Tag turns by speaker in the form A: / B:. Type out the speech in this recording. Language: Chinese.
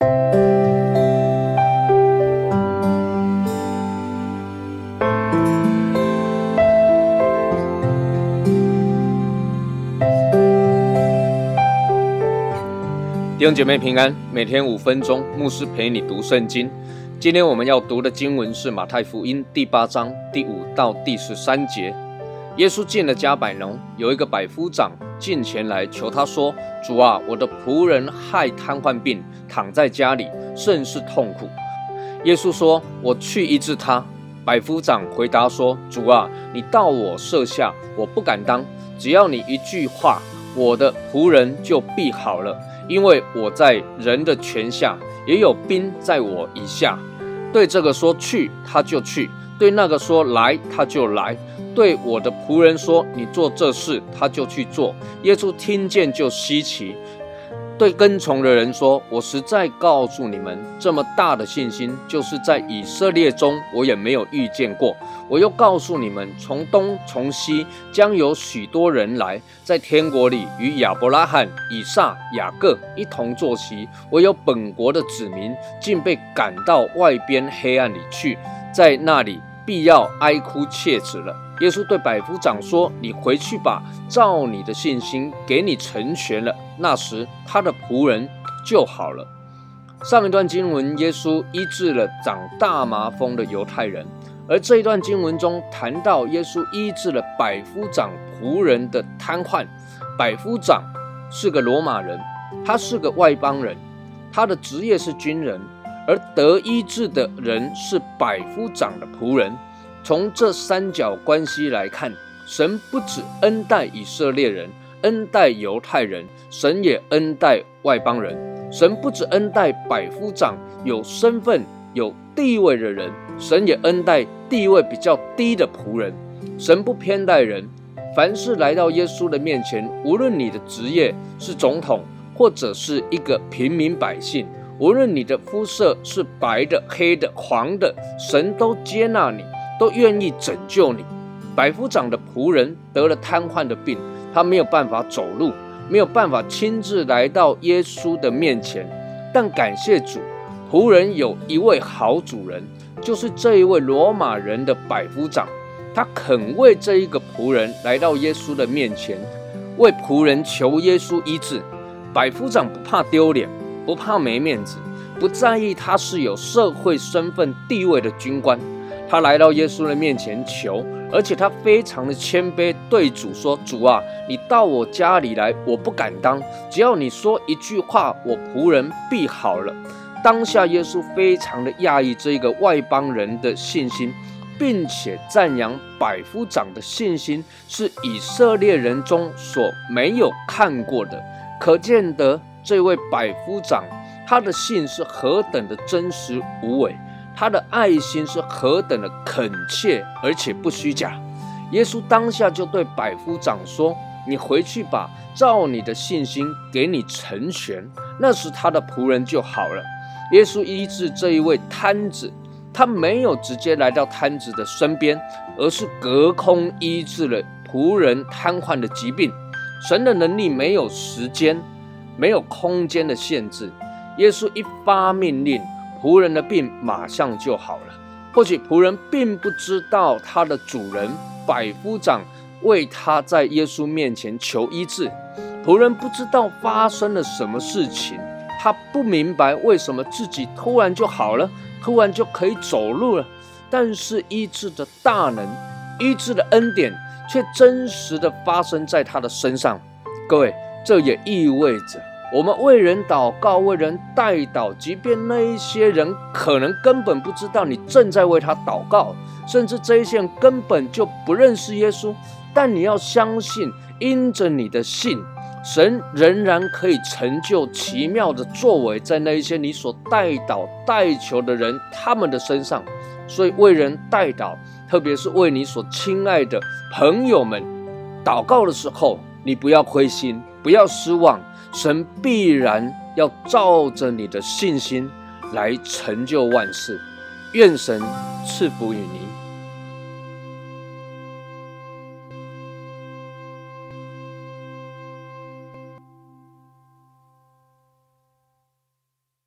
A: 弟兄姐妹平安，每天五分钟，牧师陪你读圣经。今天我们要读的经文是马太福音第八章第五到第十三节。耶稣进了加百农，有一个百夫长进前来求他说：“主啊，我的仆人害瘫痪病，躺在家里，甚是痛苦。”耶稣说：“我去医治他。”百夫长回答说：“主啊，你到我舍下，我不敢当。只要你一句话，我的仆人就必好了。”因为我在人的权下，也有兵在我以下。对这个说去，他就去；对那个说来，他就来；对我的仆人说你做这事，他就去做。耶稣听见就稀奇。对跟从的人说：“我实在告诉你们，这么大的信心，就是在以色列中，我也没有遇见过。我又告诉你们，从东从西将有许多人来，在天国里与亚伯拉罕、以撒、雅各一同坐席。唯有本国的子民，竟被赶到外边黑暗里去，在那里必要哀哭切齿了。”耶稣对百夫长说：“你回去吧，照你的信心给你成全了。”那时他的仆人就好了。上一段经文，耶稣医治了长大麻风的犹太人，而这一段经文中谈到耶稣医治了百夫长仆人的瘫痪。百夫长是个罗马人，他是个外邦人，他的职业是军人，而得医治的人是百夫长的仆人。从这三角关系来看，神不止恩待以色列人，恩待犹太人，神也恩待外邦人。神不止恩待百夫长有身份、有地位的人，神也恩待地位比较低的仆人。神不偏待人，凡是来到耶稣的面前，无论你的职业是总统，或者是一个平民百姓，无论你的肤色是白的、黑的、黄的，神都接纳你。都愿意拯救你。百夫长的仆人得了瘫痪的病，他没有办法走路，没有办法亲自来到耶稣的面前。但感谢主，仆人有一位好主人，就是这一位罗马人的百夫长。他肯为这一个仆人来到耶稣的面前，为仆人求耶稣医治。百夫长不怕丢脸，不怕没面子，不在意他是有社会身份地位的军官。他来到耶稣的面前求，而且他非常的谦卑，对主说：“主啊，你到我家里来，我不敢当。只要你说一句话，我仆人必好了。”当下耶稣非常的讶异这个外邦人的信心，并且赞扬百夫长的信心是以色列人中所没有看过的。可见得这位百夫长他的信是何等的真实无伪。他的爱心是何等的恳切，而且不虚假。耶稣当下就对百夫长说：“你回去吧，照你的信心给你成全。”那时他的仆人就好了。耶稣医治这一位瘫子，他没有直接来到瘫子的身边，而是隔空医治了仆人瘫痪的疾病。神的能力没有时间、没有空间的限制。耶稣一发命令。仆人的病马上就好了。或许仆人并不知道他的主人百夫长为他在耶稣面前求医治，仆人不知道发生了什么事情，他不明白为什么自己突然就好了，突然就可以走路了。但是医治的大能、医治的恩典却真实的发生在他的身上。各位，这也意味着。我们为人祷告，为人代祷，即便那一些人可能根本不知道你正在为他祷告，甚至这一些人根本就不认识耶稣，但你要相信，因着你的信，神仍然可以成就奇妙的作为在那一些你所代祷、代求的人他们的身上。所以为人代祷，特别是为你所亲爱的朋友们祷告的时候，你不要灰心，不要失望。神必然要照着你的信心来成就万事，愿神赐福于您。